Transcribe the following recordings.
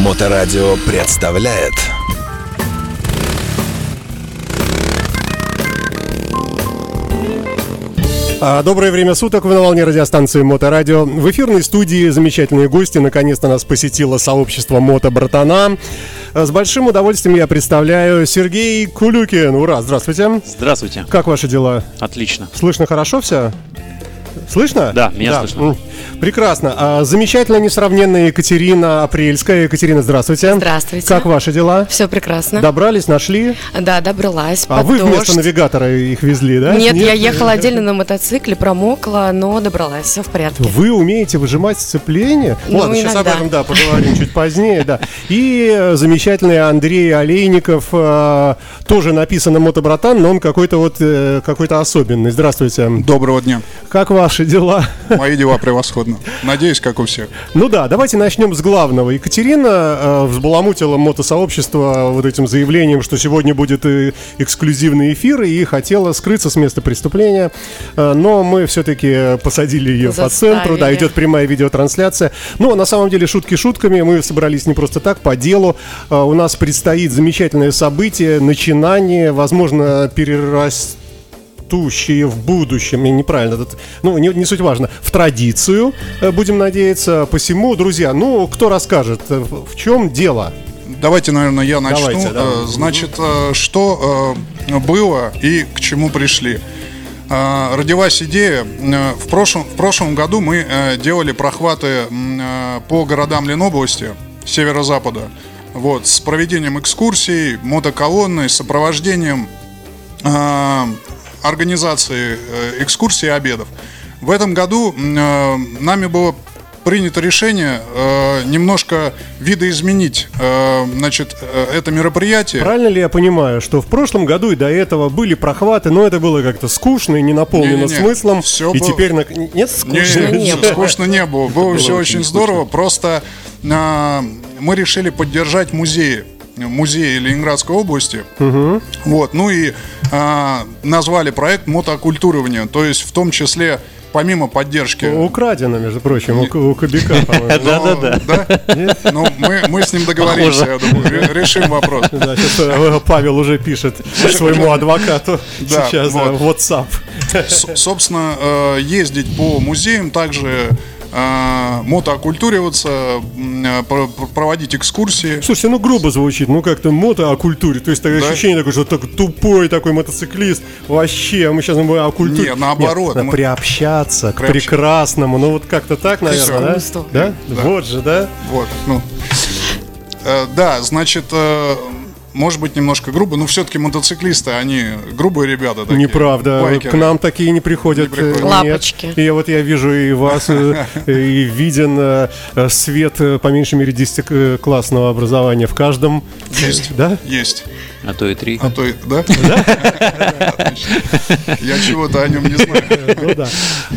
Моторадио представляет А, Доброе время суток, вы на волне радиостанции Моторадио. В эфирной студии замечательные гости. Наконец-то нас посетило сообщество Мото Братана. А, С большим удовольствием я представляю Сергей Кулюкин. Ура, здравствуйте. Здравствуйте. Как ваши дела? Отлично. Слышно хорошо все? Слышно? Да, меня слышно. М, Прекрасно. А, Замечательная, несравненная Екатерина Апрельская. Екатерина, здравствуйте. Здравствуйте. Как ваши дела? Все прекрасно. Добрались, нашли? Да, добралась. А под вы дождь. вместо навигатора их везли, да? Нет, я ехала отдельно на мотоцикле, промокла, но добралась, все в порядке. Вы умеете выжимать сцепление? Ну, Ладно, сейчас об иногда. этом, да, поговорим чуть позднее, да. И э, замечательный Андрей Олейников, э, тоже написано «Мотобратан», но он какой-то вот, э, какой-то особенный. Здравствуйте. Доброго дня. Как ваши дела? Мои дела превосходно. Надеюсь, как у всех. Ну да, давайте начнем с главного. Екатерина э, взбаламутила мотосообщество вот этим заявлением, что сегодня будет э, эксклюзивный эфир, и хотела скрыться с места преступления. Э, но мы все-таки посадили ее по центру. Да, Заставили. идет прямая видеотрансляция. Но на самом деле шутки шутками. Мы собрались не просто так, по делу. Э, у нас предстоит замечательное событие, начинание, возможно, перерастет растущие в будущем, и неправильно, это, ну, не, не суть важно, в традицию, э, будем надеяться. Посему, друзья, ну, кто расскажет, э, в чем дело? Давайте, наверное, я начну. Давайте, да. Э, Значит, что было и к чему пришли. Родилась идея. В прошлом, в прошлом году мы делали прохваты по городам Ленобласти, северо-запада. Вот, с проведением экскурсий, мотоколонны, сопровождением организации э, экскурсий и обедов. В этом году э, нами было принято решение э, немножко видоизменить э, значит, э, это мероприятие. Правильно ли я понимаю, что в прошлом году и до этого были прохваты, но это было как-то скучно и не наполнено Не-не-не, смыслом, всё и было- теперь... на- Нет? Не, Скучно не было. скучно не было. Было все очень здорово. Просто э, мы решили поддержать музеи. Музеи Ленинградской области. Вот. Ну и э, назвали проект мотооккультурование. То есть в том числе помимо поддержки. Украдено, между прочим, у, у Кобяка, по-моему. Но- да? Ну, мы, мы с ним договоримся, я думаю, ре- решим вопрос. Да, сейчас Павел уже пишет своему адвокату сейчас э, вот. WhatsApp. Собственно, э, ездить по музеям, также мотооккультуриваться, м, э, про- про- проводить экскурсии. Слушайте, ну грубо звучит, ну как-то мото о культуре. То есть такое Да. ощущение такое, что так тупой такой мотоциклист. Вообще, а мы сейчас будем о культуре. Не, наоборот, Нет, мы- приобщаться к Приобща- прекрасному. Ну вот как-то так, наверное, да? да? Да. Вот же, да? Вот, ну. Э, да, значит, э, может быть, немножко грубо, но все-таки мотоциклисты, они грубые ребята такие. Неправда. байкеры. К нам такие не приходят. Не приходят. э, нет. Лапочки. И вот я вижу и вас, э, и виден э, свет, по меньшей мере, 10-классного образования в каждом. Есть. Да? Есть. А то и три. А то и, да? Я чего-то о нем не знаю. Ну.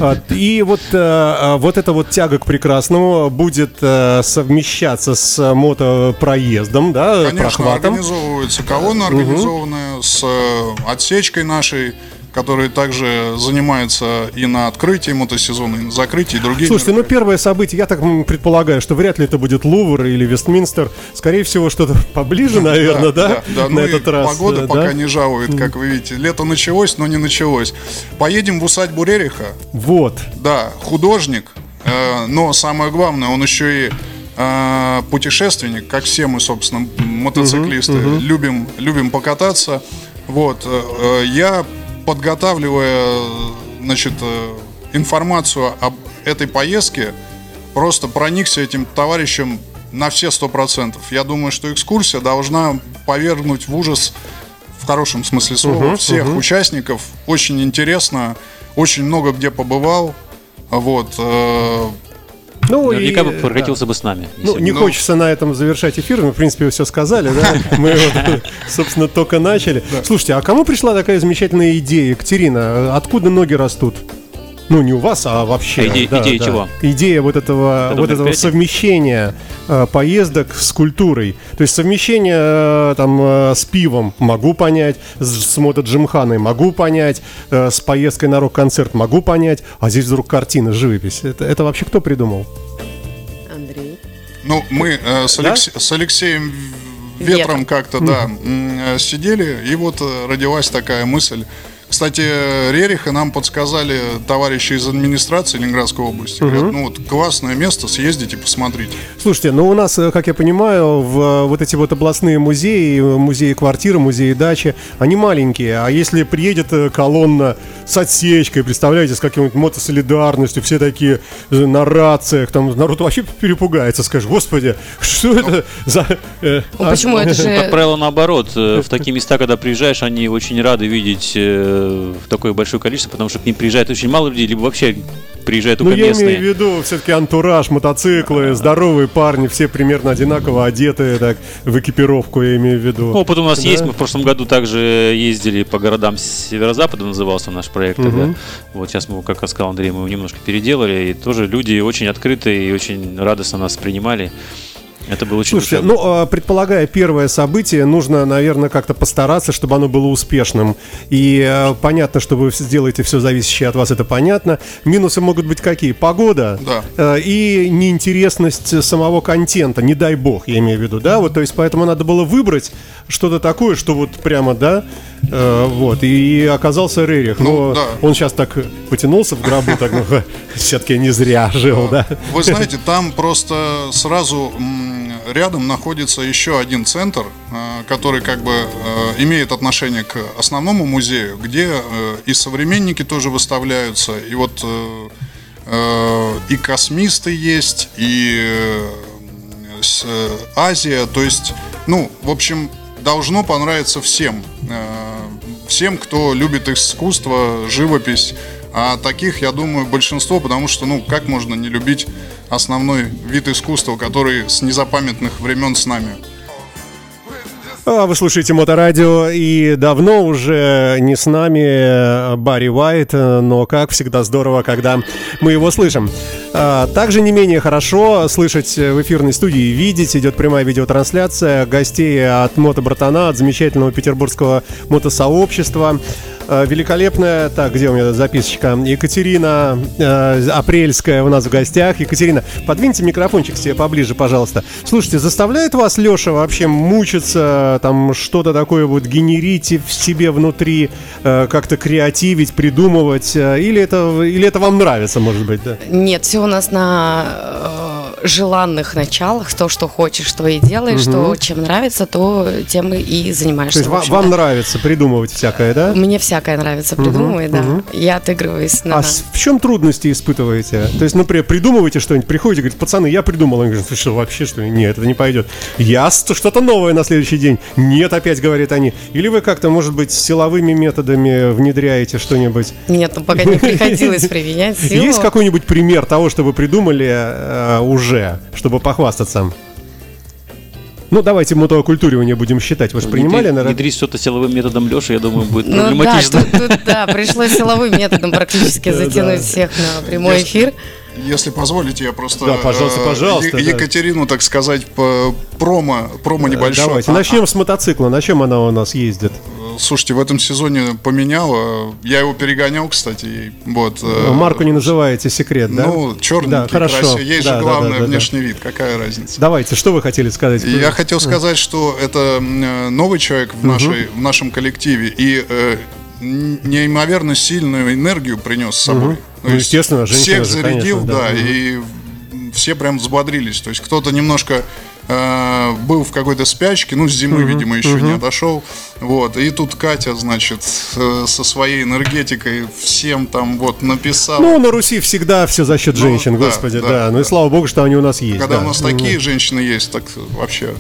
А, И вот, э, а, вот эта вот тяга к прекрасному будет э, совмещаться с мотопроездом, да, Конечно, прохватом. организовываются колонны, организованные с э, отсечкой нашей, которые также занимаются и на открытии мотосезона, и на закрытии, и другие. Слушайте, ну первое событие, я так предполагаю, что вряд ли это будет Лувр или Вестминстер. Скорее всего, что-то поближе, наверное, да, да, на ну этот раз. Погода э, пока да? не жалует, как вы видите. Лето началось, но не началось. Поедем в усадьбу Рериха. Вот. Да, художник, э, но самое главное, он еще и э, путешественник, как все мы, собственно, мотоциклисты, любим, любим покататься. Вот, э, э, я подготавливая, значит, э, информацию об этой поездке, просто проникся этим товарищем на все сто процентов. Я думаю, что экскурсия должна повергнуть в ужас в хорошем смысле слова всех участников. Очень интересно, очень много где побывал. Вот. Ну, и, Наверняка бы э, прокатился бы с нами. Ну, не бы. хочется на этом завершать эфир, мы, в принципе, все сказали, да? Мы, собственно, только начали. Слушайте, а кому пришла такая замечательная идея, Екатерина? Откуда ноги растут? Ну, не у вас, а вообще. А идея- да, идея да. чего? Идея вот этого, Этого вот этого совмещения э, поездок с культурой. То есть совмещение э, там э, с пивом могу понять, с, с мотоджимханой могу понять, э, с поездкой на рок-концерт могу понять, а здесь вдруг картина, живопись. Это, это вообще кто придумал? Андрей. Ну, мы э, с, Да? Алексе- с Алексеем Ветром Ветром. как-то, да, э, сидели, и вот э, родилась такая мысль. Кстати, Рериха нам подсказали товарищи из администрации Ленинградской области. Говорят, ну вот классное место, съездите, посмотрите. Слушайте, ну у нас, э, как я понимаю, в э, вот эти вот областные музеи, э, музеи квартиры, музеи дачи, они маленькие. А если приедет колонна с отсечкой, представляете, с какой-нибудь мотосолидарностью, все такие на рациях, там народ вообще перепугается, скажет, господи, что это за... э, Ну, а- почему это же... Как правило, наоборот. В такие места, когда приезжаешь, они очень рады видеть э, в такое большое количество, потому что к ним приезжает очень мало людей, либо вообще приезжают Ну, только я местные. имею в виду все-таки антураж, мотоциклы, здоровые парни, все примерно одинаково одетые, так, в экипировку, я имею в виду. Опыт у нас Да. есть. Мы в прошлом году также ездили по городам северо-запада, назывался наш проект. тогда. Вот сейчас мы, как сказал Андрей, мы его немножко переделали. И тоже люди очень открытые и очень радостно нас принимали. Это было очень Слушайте, душевно. ну, а, предполагая первое событие, нужно, наверное, как-то постараться, чтобы оно было успешным. И э, понятно, что вы сделаете все зависящее от вас, это понятно. Минусы могут быть какие? Погода Да. э, и неинтересность самого контента, не дай бог, я имею в виду, да? Вот, то есть, поэтому надо было выбрать что-то такое, что вот прямо, да, э, вот, и оказался Рерих. Ну, Но да. он сейчас так потянулся в гробу, так, ну, все-таки не зря жил, да? Вы знаете, там просто сразу рядом находится еще один центр, э, который как бы э, имеет отношение к основному музею, где э, и современники тоже выставляются, и вот и космисты есть, и Азия, то есть, ну, в общем, должно понравиться всем. Всем, кто любит искусство, живопись. А таких, я думаю, большинство, потому что, ну, как можно не любить основной вид искусства, который с незапамятных времен с нами? А, Вы слушаете Моторадио, и давно уже не с нами э, Барри Уайт, э, но, как всегда, здорово, когда мы его слышим. А, Также не менее хорошо слышать в эфирной студии видеть. Идет прямая видеотрансляция гостей от Мотобратана, от замечательного петербургского мотосообщества. Э, Великолепная, так, где у меня записочка? Екатерина э, Апрельская у нас в гостях. Екатерина, подвиньте микрофончик себе поближе, пожалуйста. Слушайте, заставляет вас, Леша, вообще мучиться, там что-то такое вот генерить в себе внутри, э, как-то креативить, придумывать? э, Или это, или это вам нравится, может быть, да? Нет, все у нас на э, желанных началах. То, что хочешь, то и делаешь. Что чем нравится, то тем и занимаешься. То есть общем-то. вам нравится придумывать всякое, да? Мне всякое нравится придумывать, да. Я отыгрываюсь на... А в чем трудности испытываете? То есть, например, придумываете что-нибудь, приходите, говорите, пацаны, я придумал. Они говорят, «Ты что, вообще что ли? Нет, это не пойдет. Я что-то новое на следующий день. Нет, опять говорят они. Или вы как-то, может быть, силовыми методами внедряете что-нибудь? Нет, ну пока не приходилось применять силу. Есть какой-нибудь пример того, что вы придумали э, уже, чтобы похвастаться? Ну, давайте мотокультуривание будем считать. Вы же принимали, наверное? Внедрить что-то силовым методом Леши, я думаю, будет Ну да, проблематично. тут, тут, да, пришлось силовым методом практически затянуть всех на прямой эфир. Если позволите, я просто Да, пожалуйста, э, пожалуйста, Е- да. Екатерину, так сказать, по промо, промо небольшое. Давайте, начнем с мотоцикла. На чем она у нас ездит? Слушайте, в этом сезоне поменял. Я его перегонял, кстати. Вот. э, Марку не называете секрет, да? Ну, черненький, Да, хорошо. красивый. Есть Да, же да, главное да, да, да. внешний вид. Какая разница? Давайте, что вы хотели сказать? Я хотел сказать, что это э, новый человек в, нашей, в нашем коллективе и э, неимоверно сильную энергию принес с собой. То Ну, есть естественно, всех же, зарядил, конечно, да. да, Мгм. и все прям взбодрились. То есть кто-то немножко э, был в какой-то спячке, ну, с зимы, видимо, еще не отошел. Вот. И тут Катя, значит, э, со своей энергетикой всем там вот написала. Ну, на Руси всегда все за счет Ну, женщин, да, господи, да. да, Ну и да. слава богу, что они у нас есть. Когда да. у нас такие женщины есть, так вообще.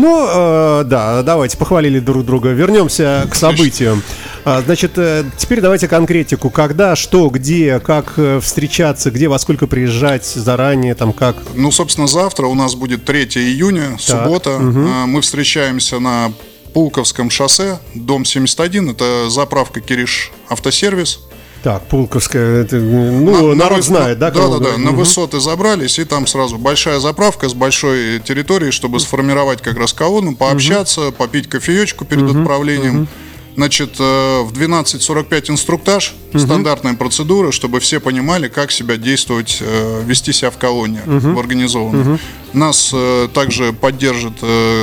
Ну, э, да, давайте похвалили друг друга. Вернемся к событию. А, Значит, э, теперь давайте конкретику. Когда, что, где, как э, встречаться, где, во сколько приезжать заранее, там как. Ну, собственно, завтра у нас будет 3 июня, суббота. А, Мы встречаемся на Пулковском шоссе, дом 71. Это заправка Кириш Автосервис. Так, Пулковская, это, ну, На- народ на вы- знает, да? Да, да, да. вы? На высоты забрались, и там сразу большая заправка с большой территорией, чтобы сформировать как раз колонну, пообщаться, попить кофеечку перед отправлением. Значит, э, в 12.45 инструктаж, стандартная процедура, чтобы все понимали, как себя действовать, э, вести себя в колонне, в организованной. Нас э, также поддержит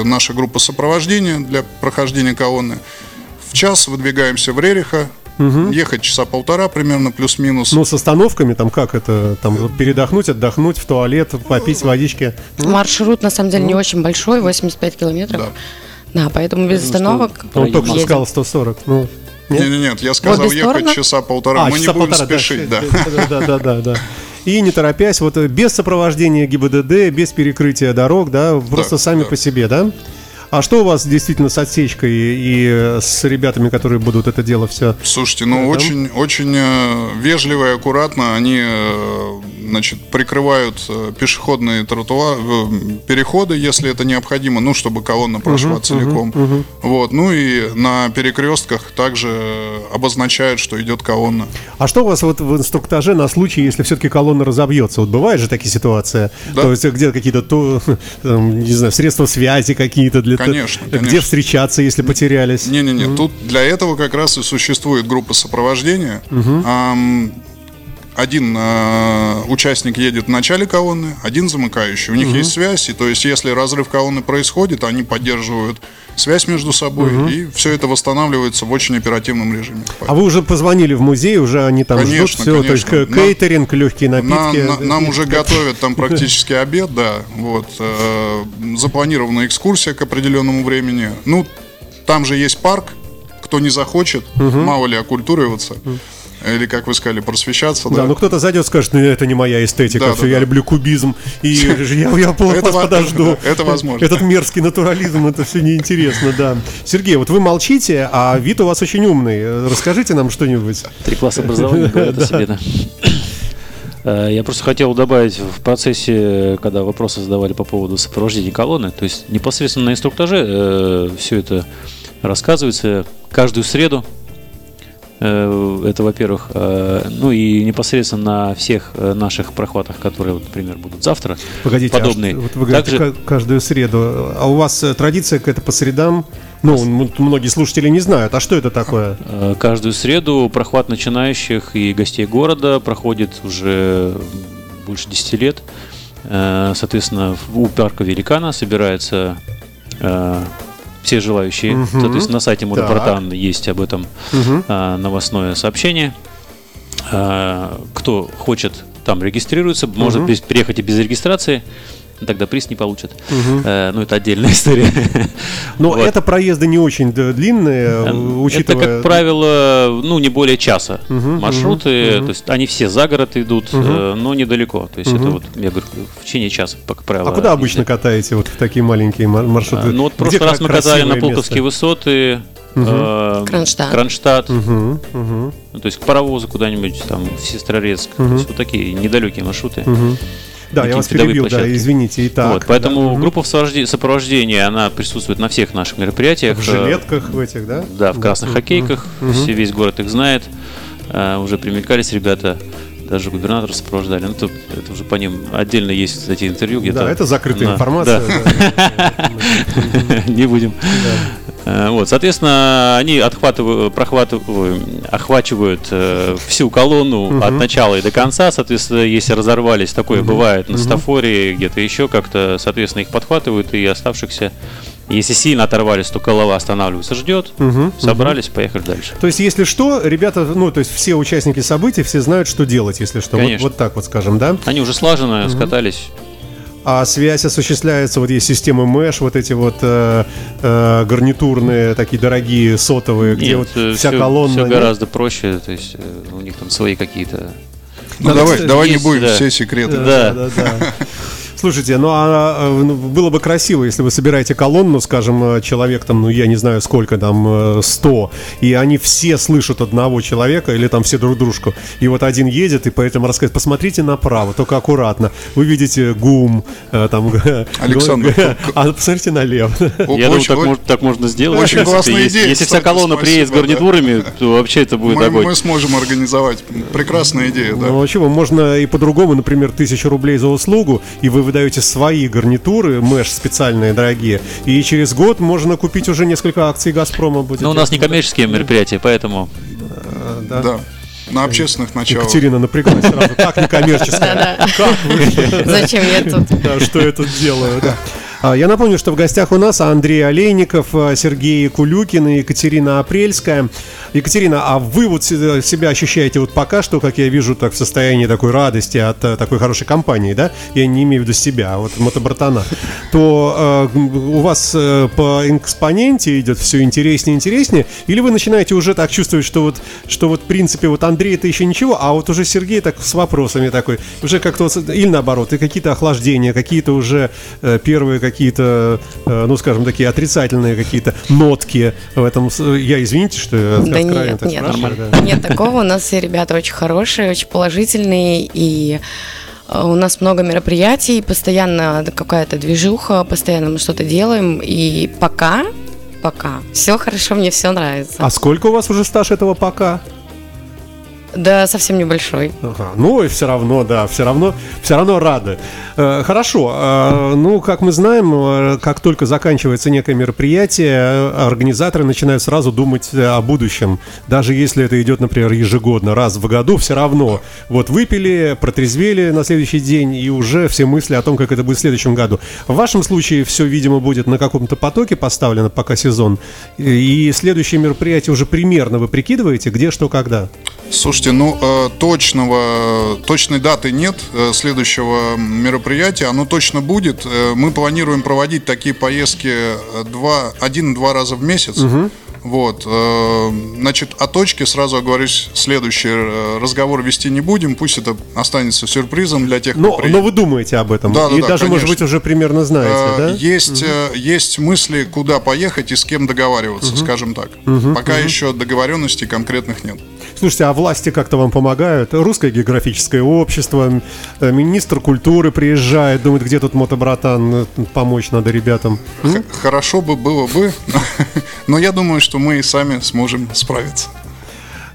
наша группа сопровождения для прохождения колонны. В час выдвигаемся в Рериха, ехать часа полтора примерно, плюс-минус. Ну, с остановками, там как это, там передохнуть, отдохнуть, в туалет, попить водички. Маршрут на самом деле не очень большой, 85 километров. Да. Да, поэтому без остановок. Он только что сказал 140. Ну, нет? Нет, нет, нет, я сказал ехать стороны? часа полтора. Мы не часа будем полтора, спешить, да. Да, да, да, да. И не торопясь, вот э, без сопровождения ГИБДД, без перекрытия дорог, да, просто Да, сами да. по себе, да? А что у вас действительно с отсечкой и э, с ребятами, которые будут это дело все? Слушайте, ну очень, очень э, вежливо и аккуратно они, э, значит, прикрывают пешеходные тротуары, переходы, если это необходимо, ну, чтобы колонна прошла целиком. Вот, ну и на перекрестках также обозначают, что идет колонна. А что у вас вот в инструктаже на случай, если все-таки колонна разобьется? Вот бывает же такие ситуации? Да. То есть где какие-то, то, там, не знаю, средства связи какие-то для того- Конечно, Где конечно. встречаться, если потерялись? Не-не-не, тут для этого как раз и существует группа сопровождения. Ам, один э, участник едет в начале колонны, один замыкающий. У них есть связь, и то есть если разрыв колонны происходит, они поддерживают связь между собой, и все это восстанавливается в очень оперативном режиме. А вы уже позвонили в музей, уже они там ждут Конечно, все, то есть конечно. кейтеринг, легкие На- напитки. на- нам уже готовят там практически обед, да. Вот. э, запланирована экскурсия к определенному времени. Ну, там же есть парк. Кто не захочет, мало ли оккультуриваться. Или, как вы сказали, просвещаться. Да, Да, ну кто-то зайдет и скажет, ну это не моя эстетика, Да, всё, да, я да. люблю кубизм, и я, я подожду. это возможно. Этот мерзкий натурализм, это все неинтересно, да. Сергей, вот вы молчите, а вид у вас очень умный. Расскажите нам что-нибудь. Три класса образования говорят о себе, да. Э, Я просто хотел добавить в процессе, когда вопросы задавали по поводу сопровождения колонны, то есть непосредственно на инструктаже все это рассказывается каждую среду. Э, Это, во-первых, Э, ну и непосредственно на всех э, наших прохватах, которые, вот, например, будут завтра, Погодите, а подобные. что- вот вы говорите, Также- ка- каждую среду. А у вас традиция какая-то по средам? Ну, многие слушатели не знают. А что это такое? Каждую среду прохват начинающих и гостей города проходит уже больше 10 лет. Соответственно, у парка Великана собираются э, все желающие. Мгм. Соответственно, на сайте. Модопортан есть об этом Мгм. э, новостное сообщение. Э, Кто хочет, там регистрируется. Без- приехать и без регистрации. Тогда приз не получит. Э, Ну, это отдельная история. Но Вот. это проезды не очень длинные, э, Это, учитывая... как правило, ну, не более часа Мгм, маршруты. мгм, То есть они все за город идут, э, но недалеко. То есть это вот, я говорю, в течение часа, как правило. А куда обычно езды. катаете вот в такие маленькие мар- маршруты? А, Ну, вот в прошлый раз мы катали на Пулковские место? высоты, э, Кронштадт. Кронштадт, мгм, ну, то есть к паровозу куда-нибудь, там, в Сестрорецк. То есть вот такие недалекие маршруты. мгм. Да, я вас перебил, да, извините, итак. вот, поэтому да. Группа сопровожде- сопровождения, она присутствует на всех наших мероприятиях. В Э, жилетках в этих, да? Да, в красных хоккейках. Все, весь город их знает. А, уже примелькались ребята. Даже губернатора сопровождали. Ну, это, это уже по ним отдельно есть, кстати, интервью где-то. Да, это закрытая информация. Не будем. Э, Вот, соответственно, они отхватывают, прохватывают, охвачивают э, всю колонну от начала и до конца. Соответственно, если разорвались, такое бывает на стафоре, где-то еще как-то, соответственно, их подхватывают и оставшихся. Если сильно оторвались, то голова останавливается, ждет. Мгм, Собрались, поехали дальше. То есть, если что, ребята, ну, то есть все участники событий, все знают, что делать, если что. Вот, Конечно. вот так вот скажем, да? Они уже слаженно скатались. А связь осуществляется, вот есть системы Mesh, вот эти вот э, э, гарнитурные, такие дорогие, сотовые, где вот вся колонна. все гораздо проще. То есть э, у них там свои какие-то. Ну, Надо, давай, давай не есть, будем да. все секреты. Да. да, да. Слушайте, ну а э, ну, было бы красиво, если вы собираете колонну, скажем, э, человек там, ну я не знаю сколько там, э, 100, и они все слышат одного человека или там все друг дружку, и вот один едет и поэтому рассказывает, посмотрите направо, только аккуратно, вы видите гум, э, там, Александр, а посмотрите налево. Я думаю, очень- так, можно сделать. очень Если классная идея, Если вся колонна приедет с гарнитурами, то вообще это будет огонь. мы сможем организовать. Прекрасная идея, да. Ну, а чего, можно и по-другому, например, тысячу рублей за услугу, и вы выдаете свои гарнитуры, мэш специальные, дорогие, и через год можно купить уже несколько акций «Газпрома». Будет. Но у нас не коммерческие мероприятия, поэтому Э, да. Да. На общественных началах. Екатерина напряглась сразу. Как некоммерческая? Да-да. Как вы? Зачем я тут? Да, что я тут делаю, да. Я напомню, что в гостях у нас Андрей Олейников, а, Сергей Кулюкин и Екатерина Апрельская. Екатерина, а вы вот се- себя ощущаете вот пока что, как я вижу, так в состоянии такой радости от э, такой хорошей компании, да? Я не имею в виду себя, а вот мотобратана. То э, у вас э, по экспоненте идет все интереснее и интереснее, или вы начинаете уже так чувствовать, что вот, что вот в принципе вот Андрей это еще ничего, а вот уже Сергей так с вопросами такой, уже как-то или наоборот, и какие-то охлаждения, какие-то уже э, первые какие-то, э, ну скажем, такие отрицательные какие-то нотки в этом. с- Я извините, что я Да откровенно нет, так нет, спрашиваю, да. нет такого. У нас все ребята очень хорошие, очень положительные, и э, у нас много мероприятий, постоянно какая-то движуха, постоянно мы что-то делаем, и пока, пока, все хорошо, мне все нравится. А сколько у вас уже стаж этого пока? Да, совсем небольшой. Ага, ну и все равно, да, все равно, все равно рады. Э, хорошо, э, ну как мы знаем, э, как только заканчивается некое мероприятие, организаторы начинают сразу думать э, о будущем. Даже если это идет, например, ежегодно, раз в году, все равно. Вот выпили, протрезвели на следующий день, и уже все мысли о том, как это будет в следующем году. В вашем случае все, видимо, будет на каком-то потоке поставлено, пока сезон. И следующее мероприятие уже примерно вы прикидываете, где, что, когда. Слушайте, ну э, точного, точной даты нет э, следующего мероприятия. Оно точно будет. Э, Мы планируем проводить такие поездки два, один-два раза в месяц. Вот, э, значит, о точке сразу оговорюсь, следующий разговор вести не будем, пусть это останется сюрпризом для тех, кто Но, приедет. но вы думаете об этом. Да, да, и да, даже, может конечно. быть, уже примерно знаете, Э, да? Есть, э, есть мысли, куда поехать и с кем договариваться, скажем так. Пока еще договоренностей конкретных нет. Слушайте, а власти как-то вам помогают? Русское географическое общество, э, министр культуры приезжает, думает, где тут мотобратан, э, помочь надо ребятам. Х- Хорошо бы было бы, но я думаю, что мы и сами сможем справиться.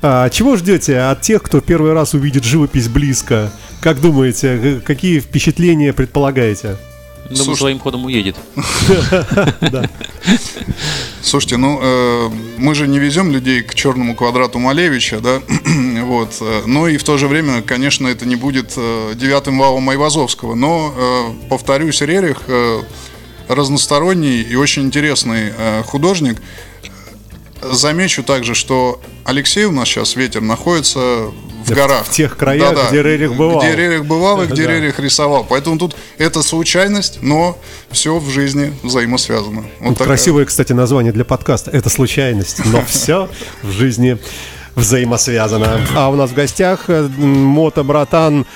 А чего ждете от тех, кто первый раз увидит живопись близко? Как думаете, э, какие впечатления предполагаете? Думаю, Слушай- своим ходом уедет. Слушайте, ну э, мы же не везем людей к черному квадрату Малевича, да, вот. э, Но и в то же время, конечно, это не будет э, девятым валом Айвазовского. Но повторюсь, Рерих разносторонний и очень интересный художник. Замечу также, что Алексей у нас сейчас ветер находится в В горах. тех краях, где Рерих бывал. Где Рерих бывал и где Да. Рерих рисовал. Поэтому тут это случайность, но все в жизни взаимосвязано. Вот такая. Красивое, кстати, название для подкаста. Это случайность, но все в жизни взаимосвязано. А у нас в гостях мото-братан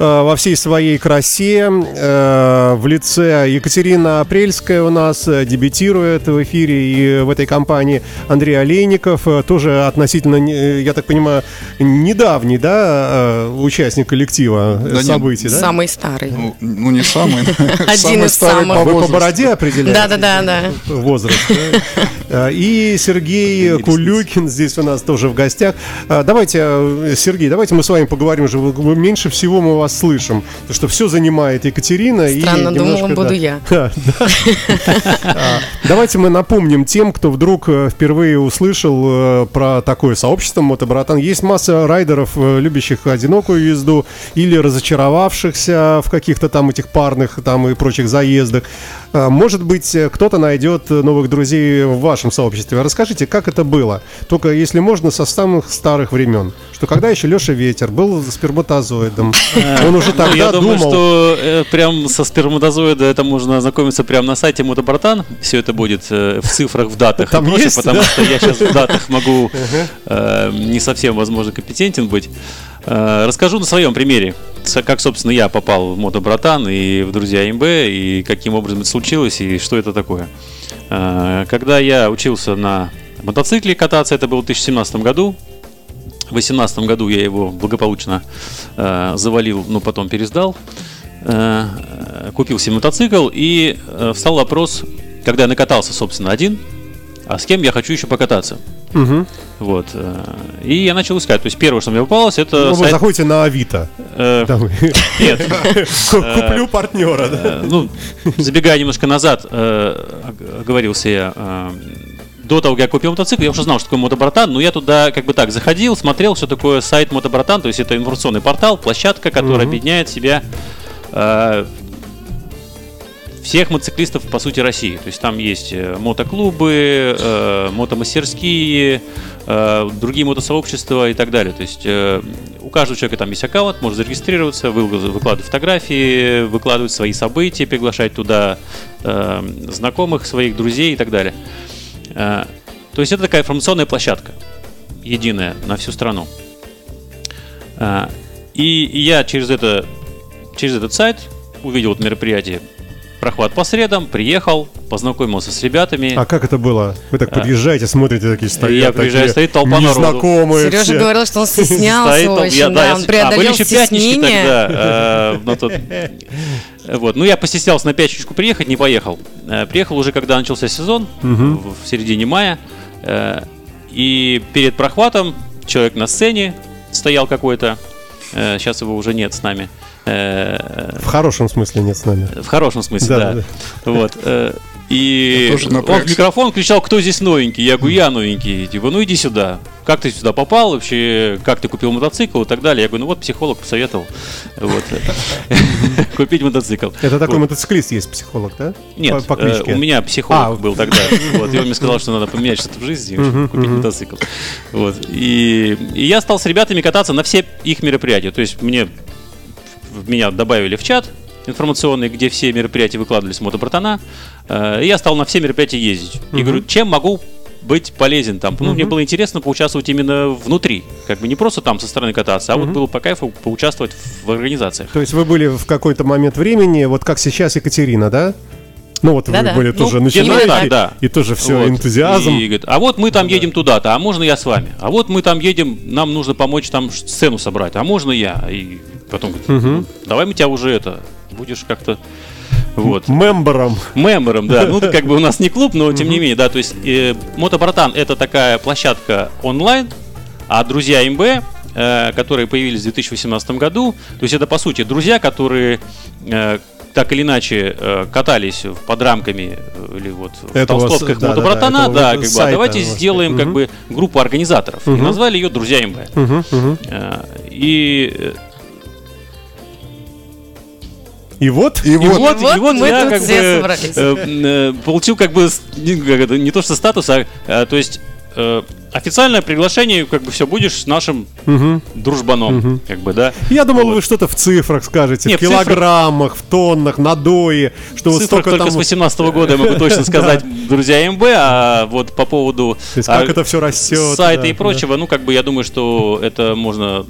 во всей своей красе э, в лице Екатерина Апрельская у нас э, дебютирует в эфире и в этой компании Андрей Олейников э, тоже относительно, э, я так понимаю, недавний, да, э, участник коллектива э, Да нет, событий, да? Самый старый. Ну, ну, не самый. Один самый из старый самых. по Вы по бороде определяете? Да-да-да, да. возраст. да? Э, И Сергей Кулюкин здесь у нас тоже в гостях. Э, Давайте, э, Сергей, давайте мы с вами поговорим уже. Меньше всего мы вас слышим. Потому что все занимает Екатерина. и Странно, думала, немножко, буду да. я. Да, да. А, Давайте мы напомним тем, кто вдруг э, впервые услышал э, про такое сообщество мотобратан. Есть масса райдеров, э, любящих одинокую езду или разочаровавшихся в каких-то там этих парных там и прочих заездах. А, Может быть, кто-то найдет новых друзей в вашем сообществе. Расскажите, как это было? Только, если можно, со самых старых времен. Что когда еще Леша Ветер был сперматозоидом, он уже тогда я думаю, что э, прям со сперматозоида это можно ознакомиться прямо на сайте Мотобратан. Все это будет э, в цифрах, в датах. Там есть, потому что я сейчас в датах могу э, не совсем, возможно, компетентен быть. Расскажу на своем примере, как, собственно, я попал в Мотобратан и в Друзья МБ, и каким образом это случилось, и что это такое. Когда я учился на мотоцикле кататься, это было в 2017 году, в 2018 году я его благополучно э, завалил, но потом пересдал. Э, э, купил себе мотоцикл и э, встал вопрос, когда я накатался, собственно, один, а с кем я хочу еще покататься. Вот. э, И я начал искать. То есть первое, что мне попалось, это Ну, вы сайт... заходите на Авито. э, Нет, Куплю партнера? Э, ну, забегая немножко назад, э, ог- оговорился я. До того, как я купил мотоцикл, я уже знал, что такое мотобратан, но я туда как бы так заходил, смотрел, что такое сайт мотобратан, то есть это информационный портал, площадка, которая объединяет в себя э, всех мотоциклистов, по сути, России. То есть там есть э, мотоклубы, э, мотомастерские, э, другие мотосообщества и так далее. То есть э, у каждого человека там есть аккаунт, может зарегистрироваться, вы- выкладывать фотографии, выкладывать свои события, приглашать туда э, знакомых, своих друзей и так далее. Э, то есть это такая информационная площадка, единая на всю страну. Э, и, я через, это, через этот сайт увидел это мероприятие прохват по средам, приехал, познакомился с ребятами. А как это было? Вы так подъезжаете, смотрите, такие стоят. Я приезжаю, такие стоит толпа народу. Незнакомые Сережа все. говорил, что он стеснялся Стоит очень, Я- да, я он с- а, преодолел были еще пятнички тогда. э, тот- Вот. Ну, я постеснялся на пятничку приехать, не поехал. Э, Приехал уже, когда начался сезон, в в середине мая. Э, И перед прохватом человек на сцене стоял какой-то. Э, Сейчас его уже нет с нами. Э, В хорошем смысле нет с нами. В хорошем смысле, Да, да. Вот. э, И он в микрофон кричал, кто здесь новенький? Я говорю, я новенький. Типа, ну иди сюда. Как ты сюда попал вообще? Как ты купил мотоцикл и так далее? Я говорю, ну вот психолог посоветовал. Вот. Купить мотоцикл. Это такой Вот. мотоциклист есть психолог, да? Нет, По, по э, у меня психолог А. был тогда. Вот, и он мне сказал, что надо поменять что-то в жизни, купить мотоцикл. Вот. И, и я стал с ребятами кататься на все их мероприятия. То есть мне меня добавили в чат информационный, где все мероприятия выкладывались мотобратана. Э, И я стал на все мероприятия ездить. И говорю, чем могу быть полезен там. Ну, мне было интересно поучаствовать именно внутри. Как бы не просто там со стороны кататься, а вот было по кайфу поучаствовать в организациях. То есть вы были в какой-то момент времени, вот как сейчас Екатерина, да? Ну вот Да-да. вы были тоже Ну, где-то начинающие, так, да. и тоже все Вот. энтузиазм. И говорит, а вот мы там едем туда-то, а можно я с вами? А вот мы там едем, нам нужно помочь там сцену собрать, а можно я? И потом говорит, «Ну, давай мы тебя уже это, будешь как-то... Вот. Мембером. Мембером, да. Ну, как бы у нас не клуб, но тем не менее, да. То есть э, Мотобратан это такая площадка онлайн, а друзья МБ, э, которые появились в 2018 году, то есть это по сути друзья, которые э, так или иначе э, катались в- под рамками э, или вот в Этого с- толстовках да-да-да, мотобратана, этого да, вот как бы, а сайта, давайте можно сделаем сказать. как бы группу организаторов. И назвали ее Друзья МБ. Мгм, мгм. Э, И э, И вот, И И вот, вот, вот и вот мы я тут как все бы, собрались. э, э, получил как бы не, как это, не то что статус, а э, то есть э, официальное приглашение, как бы все будешь с нашим дружбаном, как бы да. я думал, Вот. вы что-то в цифрах скажете, Не, в в цифрах- килограммах, в тоннах, на дое, что вот столько только там... с 18 года я могу точно сказать, друзья МБ, а вот по поводу То есть а, как это все растет. сайта да, и да. прочего, ну как бы я думаю, что это можно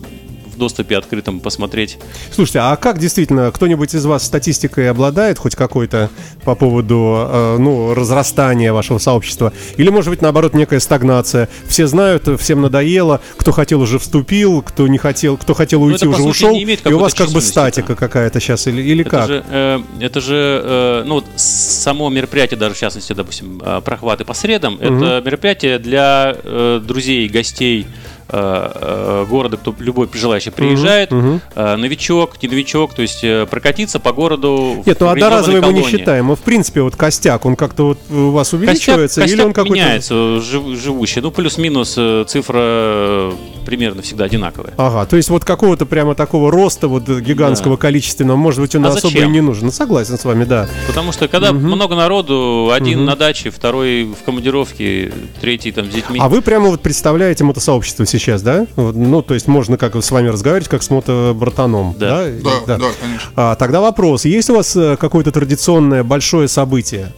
доступе открытом посмотреть. Слушайте, а как действительно, кто-нибудь из вас статистикой обладает хоть какой-то по поводу, э, ну, разрастания вашего сообщества? Или, может быть, наоборот, некая стагнация? Все знают, всем надоело, кто хотел уже вступил, кто не хотел, кто хотел уйти Ну, это, по уже сути, ушел, и у вас как бы статика да. какая-то сейчас или, или Это как? же, э, это же э, ну, вот само мероприятие, даже в частности, допустим, э, прохваты по средам, это мероприятие для э, друзей, гостей города, кто любой желающий приезжает, э, новичок, не новичок, то есть э, прокатиться по городу. Нет, ну определенной одноразовый мы не считаем. Мы, в принципе, вот костяк, он как-то вот у вас Костяк, увеличивается, или костяк он какой-то... меняется, жив- живущий. Ну, плюс-минус э, цифра э, примерно всегда одинаковая. Ага, то есть вот какого-то прямо такого роста вот гигантского Да. количественного, может быть, он А особо и не нужен. Ну, согласен с вами, да. Потому что когда много народу, один на даче, второй в командировке, третий там с детьми. А вы прямо вот представляете мотосообщество сейчас, да? Ну, то есть можно как с вами разговаривать, как с мотобратаном, да? Да. да, да, конечно. А, тогда вопрос, есть у вас э, какое-то традиционное большое событие?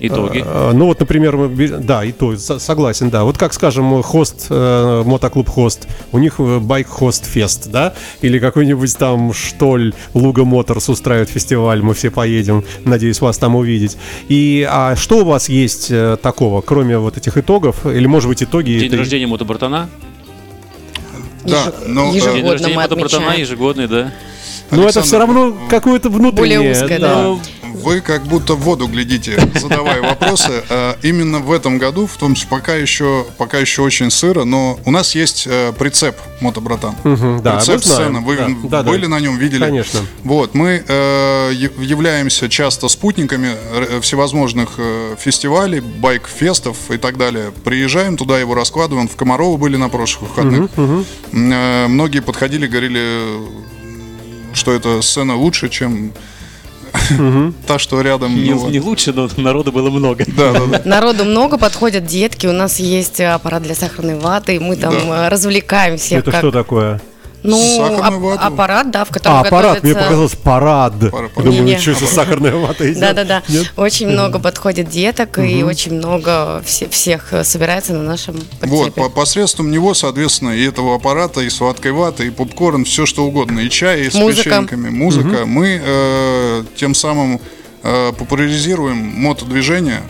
Итоги. А, ну вот, например, да, и то, со- согласен, да. Вот как, скажем, хост, э, мотоклуб хост, у них э, байк хост фест, да? Или какой-нибудь там штоль, Луга Моторс устраивает фестиваль, мы все поедем, надеюсь вас там увидеть. И а что у вас есть э, такого, кроме вот этих итогов? Или, может быть, итоги... День это- рождения мотобратана. Да, Еж- ну, э, День ежегодно рождения мотобратана ежегодный, да. Ну, это все равно какое-то внутреннее. Более узкое, да. да. Вы как будто в воду глядите, задавая вопросы. Э, Именно в этом году, в том числе пока еще, пока еще очень сыро, но у нас есть э, прицеп, мотобратан. да, прицеп сцена. Вы Да, да, да. были на нем, видели? Конечно. Вот, мы э, являемся часто спутниками всевозможных фестивалей, байк-фестов и так далее. Приезжаем туда, его раскладываем. В Комарово были на прошлых выходных. М, э, Многие подходили, говорили, что эта сцена лучше, чем та, что рядом. Не, Ну, не лучше, но народу было много. Да, да, да. Народу много, подходят детки, у нас есть аппарат для сахарной ваты, и мы там Да. э, развлекаем всех. Это как- что такое? Ну, ап- вату? аппарат, да, в котором А, аппарат, мне готовится- показалось парад. Пара- Думаю, Не-не. что за сахарная вата идет? Да-да-да. Очень много подходит деток, и очень много все- всех э, собирается на нашем Вот, посредством него, соответственно, и этого аппарата, и сладкой ваты, и попкорн, все что угодно, и чай, и с печеньками, музыка. Мы э, тем самым э, популяризируем мотодвижение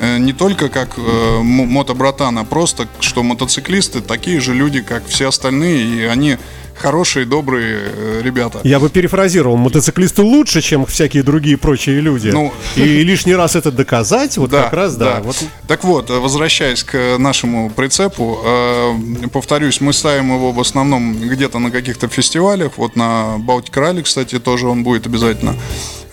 не только как э, мотобратан, а просто, что мотоциклисты такие же люди, как все остальные, и они хорошие, добрые э, ребята. Я бы перефразировал, мотоциклисты лучше, чем всякие другие прочие люди. Ну. И лишний раз это доказать, вот как раз, да. Вот Так вот, э, возвращаясь к нашему прицепу, э, повторюсь, мы ставим его в основном где-то на каких-то фестивалях. Вот на Балтик Ралли, кстати, тоже он будет обязательно.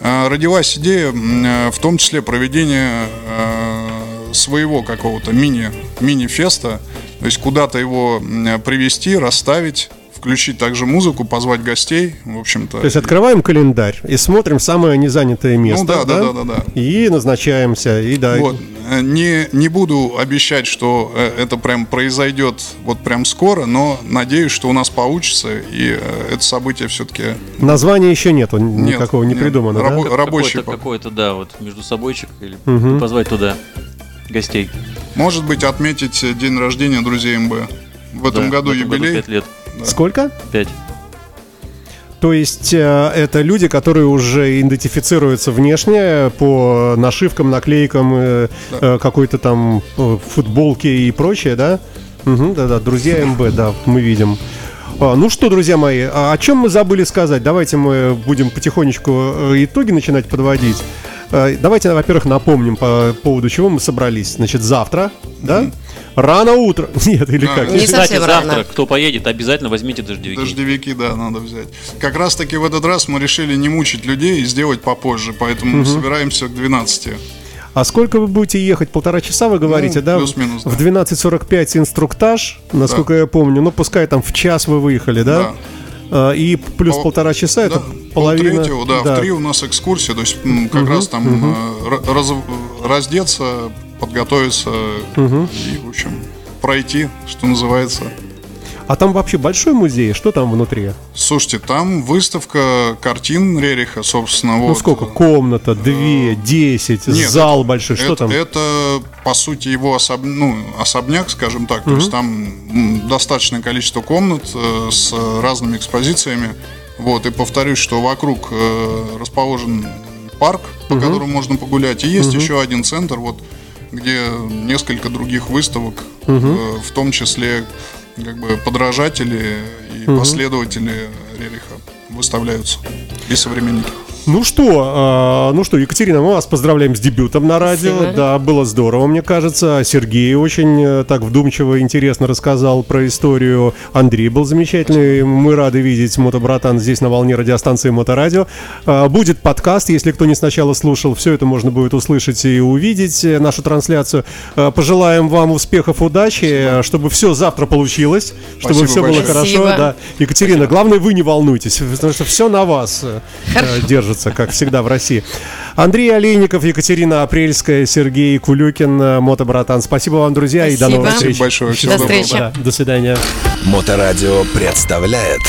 Э, Родилась идея, э, в том числе проведения э, своего какого-то мини, мини-феста. То есть куда-то его привести, расставить, включить также музыку, позвать гостей, в общем-то. То есть открываем календарь и смотрим самое незанятое место. Ну да, да, да, да, да. И назначаемся, и да. Вот. Э, Не, не буду обещать, что э, это прям произойдет вот прям скоро, но надеюсь, что у нас получится, и э, это событие все-таки Названия еще нету, никакого не нет. придумано, да? Рабо- рабочий Какой-то, пока. какой-то, да, вот между собойчик или позвать туда гостей. Может быть, отметить день рождения друзей МБ. В этом Да, году в этом юбилей. 5 лет. Сколько? 5. То есть э, это люди, которые уже идентифицируются внешне по нашивкам, наклейкам, э, э, какой-то там э, футболке и прочее, да? Мгм, да-да, друзья МБ, да, мы видим. А, ну что, друзья мои, а о чем мы забыли сказать? Давайте мы будем потихонечку итоги начинать подводить. Давайте, во-первых, напомним по поводу чего мы собрались. Значит, завтра, да? Рано утро. Нет, или Да. как? Не Кстати, совсем завтра, рано. кто поедет, обязательно возьмите дождевики. Дождевики, да, надо взять. Как раз таки в этот раз мы решили не мучить людей и сделать попозже, поэтому собираемся к 12. А сколько вы будете ехать? Полтора часа, вы говорите, Ну, да? плюс-минус, да. В 12.45 инструктаж, насколько я помню. Ну, пускай там в час вы выехали, да? А, И плюс Пол- полтора часа, это Да, половина... полтретьего, да, в три у нас экскурсия, то есть как раз там ра- раз- раздеться, подготовиться и, в общем, пройти, что называется. А там вообще большой музей? Что там внутри? Слушайте, там выставка картин Рериха, собственно. Ну, вот. сколько? Комната, две, десять, Нет, зал это- большой, что это, там? Это, по сути, его особ... ну, особняк, скажем так. То есть там достаточное количество комнат э, с разными экспозициями. Вот, и повторюсь, что вокруг э, расположен парк, по которому можно погулять. И есть еще один центр, вот, где несколько других выставок, э, в том числе как бы подражатели и последователи Рериха выставляются и современники. Ну что, а, ну что, Екатерина, мы вас поздравляем с дебютом на радио. Спасибо. Да, было здорово, мне кажется. Сергей очень э, так вдумчиво и интересно рассказал про историю. Андрей был замечательный. Мы рады видеть мотобратан здесь на волне радиостанции Моторадио. А, Будет подкаст, если кто не сначала слушал, все это можно будет услышать и увидеть э, нашу трансляцию. А, Пожелаем вам успехов, удачи, э, чтобы все завтра получилось, чтобы Спасибо все было большое. хорошо. Спасибо. Да. Екатерина, главное, вы не волнуйтесь, потому что все на вас э, держится, как всегда в России. Андрей Олейников, Екатерина Апрельская, Сергей Кулюкин, э, Мотобратан. Спасибо вам, друзья, и до Спасибо. новых Спасибо встреч. большое. Всего До доброго. встречи. Да, до свидания. Моторадио представляет